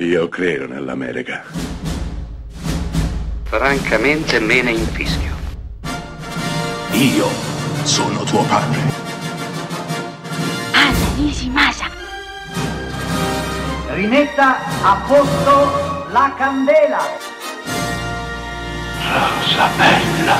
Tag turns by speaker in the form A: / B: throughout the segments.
A: Io credo nell'America.
B: Francamente me ne infischio.
C: Io sono tuo padre.
D: Anna Nishimasa.
E: Rimetta a posto la candela.
C: Rosa bella.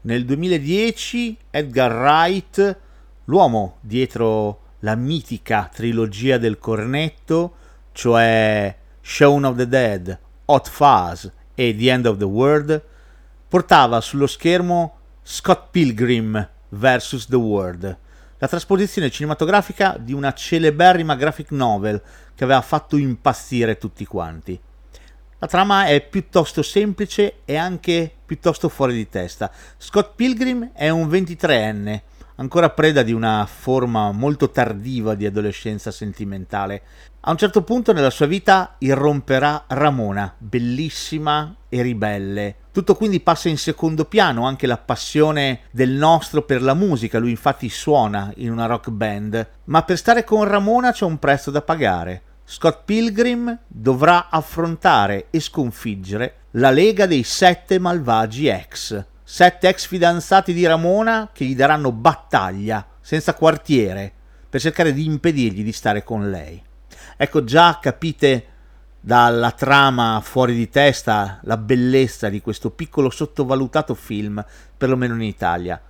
F: Nel 2010 Edgar Wright, l'uomo dietro la mitica trilogia del cornetto, cioè Shaun of the Dead, Hot Fuzz e The End of the World, portava sullo schermo Scott Pilgrim vs. The World, la trasposizione cinematografica di una celeberrima graphic novel che aveva fatto impazzire tutti quanti. La trama è piuttosto semplice e anche piuttosto fuori di testa. Scott Pilgrim è un 23enne, ancora preda di una forma molto tardiva di adolescenza sentimentale. A un certo punto nella sua vita irromperà Ramona, bellissima e ribelle. Tutto quindi passa in secondo piano anche la passione del nostro per la musica, lui infatti suona in una rock band, ma per stare con Ramona c'è un prezzo da pagare. Scott Pilgrim dovrà affrontare e sconfiggere la Lega dei Sette Malvagi Ex, sette ex fidanzati di Ramona che gli daranno battaglia, senza quartiere, per cercare di impedirgli di stare con lei. Ecco già capite dalla trama fuori di testa la bellezza di questo piccolo sottovalutato film, perlomeno in Italia.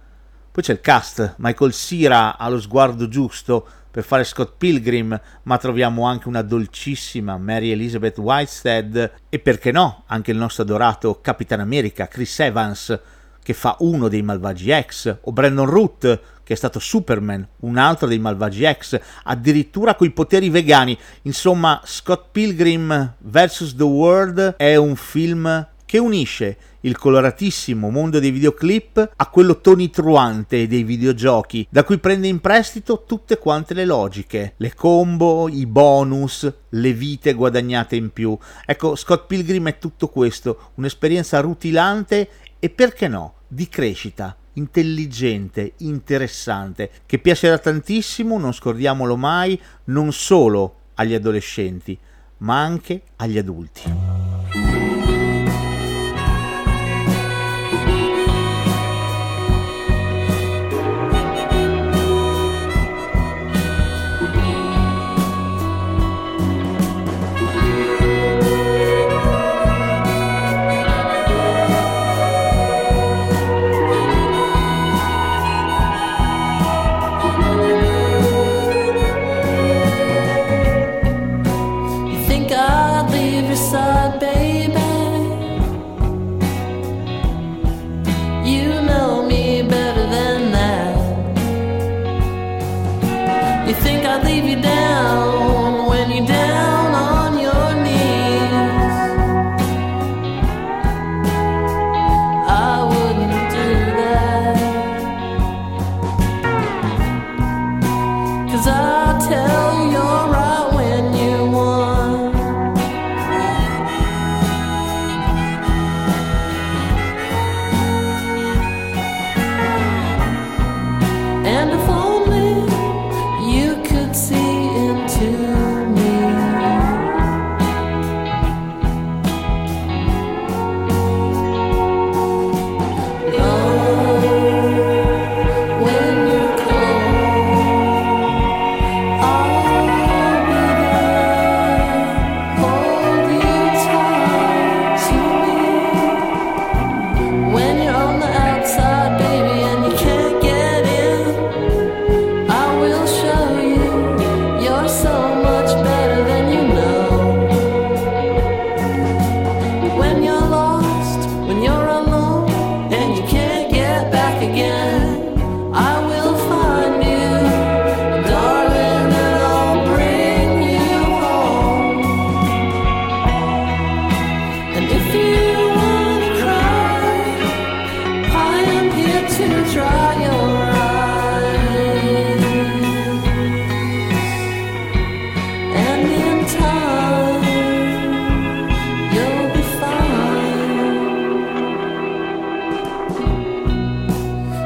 F: Poi c'è il cast, Michael Sira ha lo sguardo giusto per fare Scott Pilgrim, ma troviamo anche una dolcissima Mary Elizabeth Whitestead e perché no, anche il nostro adorato Capitan America, Chris Evans, che fa uno dei Malvagi X, o Brandon Root, che è stato Superman, un altro dei Malvagi X, addirittura coi poteri vegani. Insomma, Scott Pilgrim vs. The World è un film che unisce il coloratissimo mondo dei videoclip a quello tonitruante dei videogiochi, da cui prende in prestito tutte quante le logiche, le combo, i bonus, le vite guadagnate in più. Ecco, Scott Pilgrim è tutto questo, un'esperienza rutilante e perché no, di crescita, intelligente, interessante, che piacerà tantissimo, non scordiamolo mai, non solo agli adolescenti, ma anche agli adulti.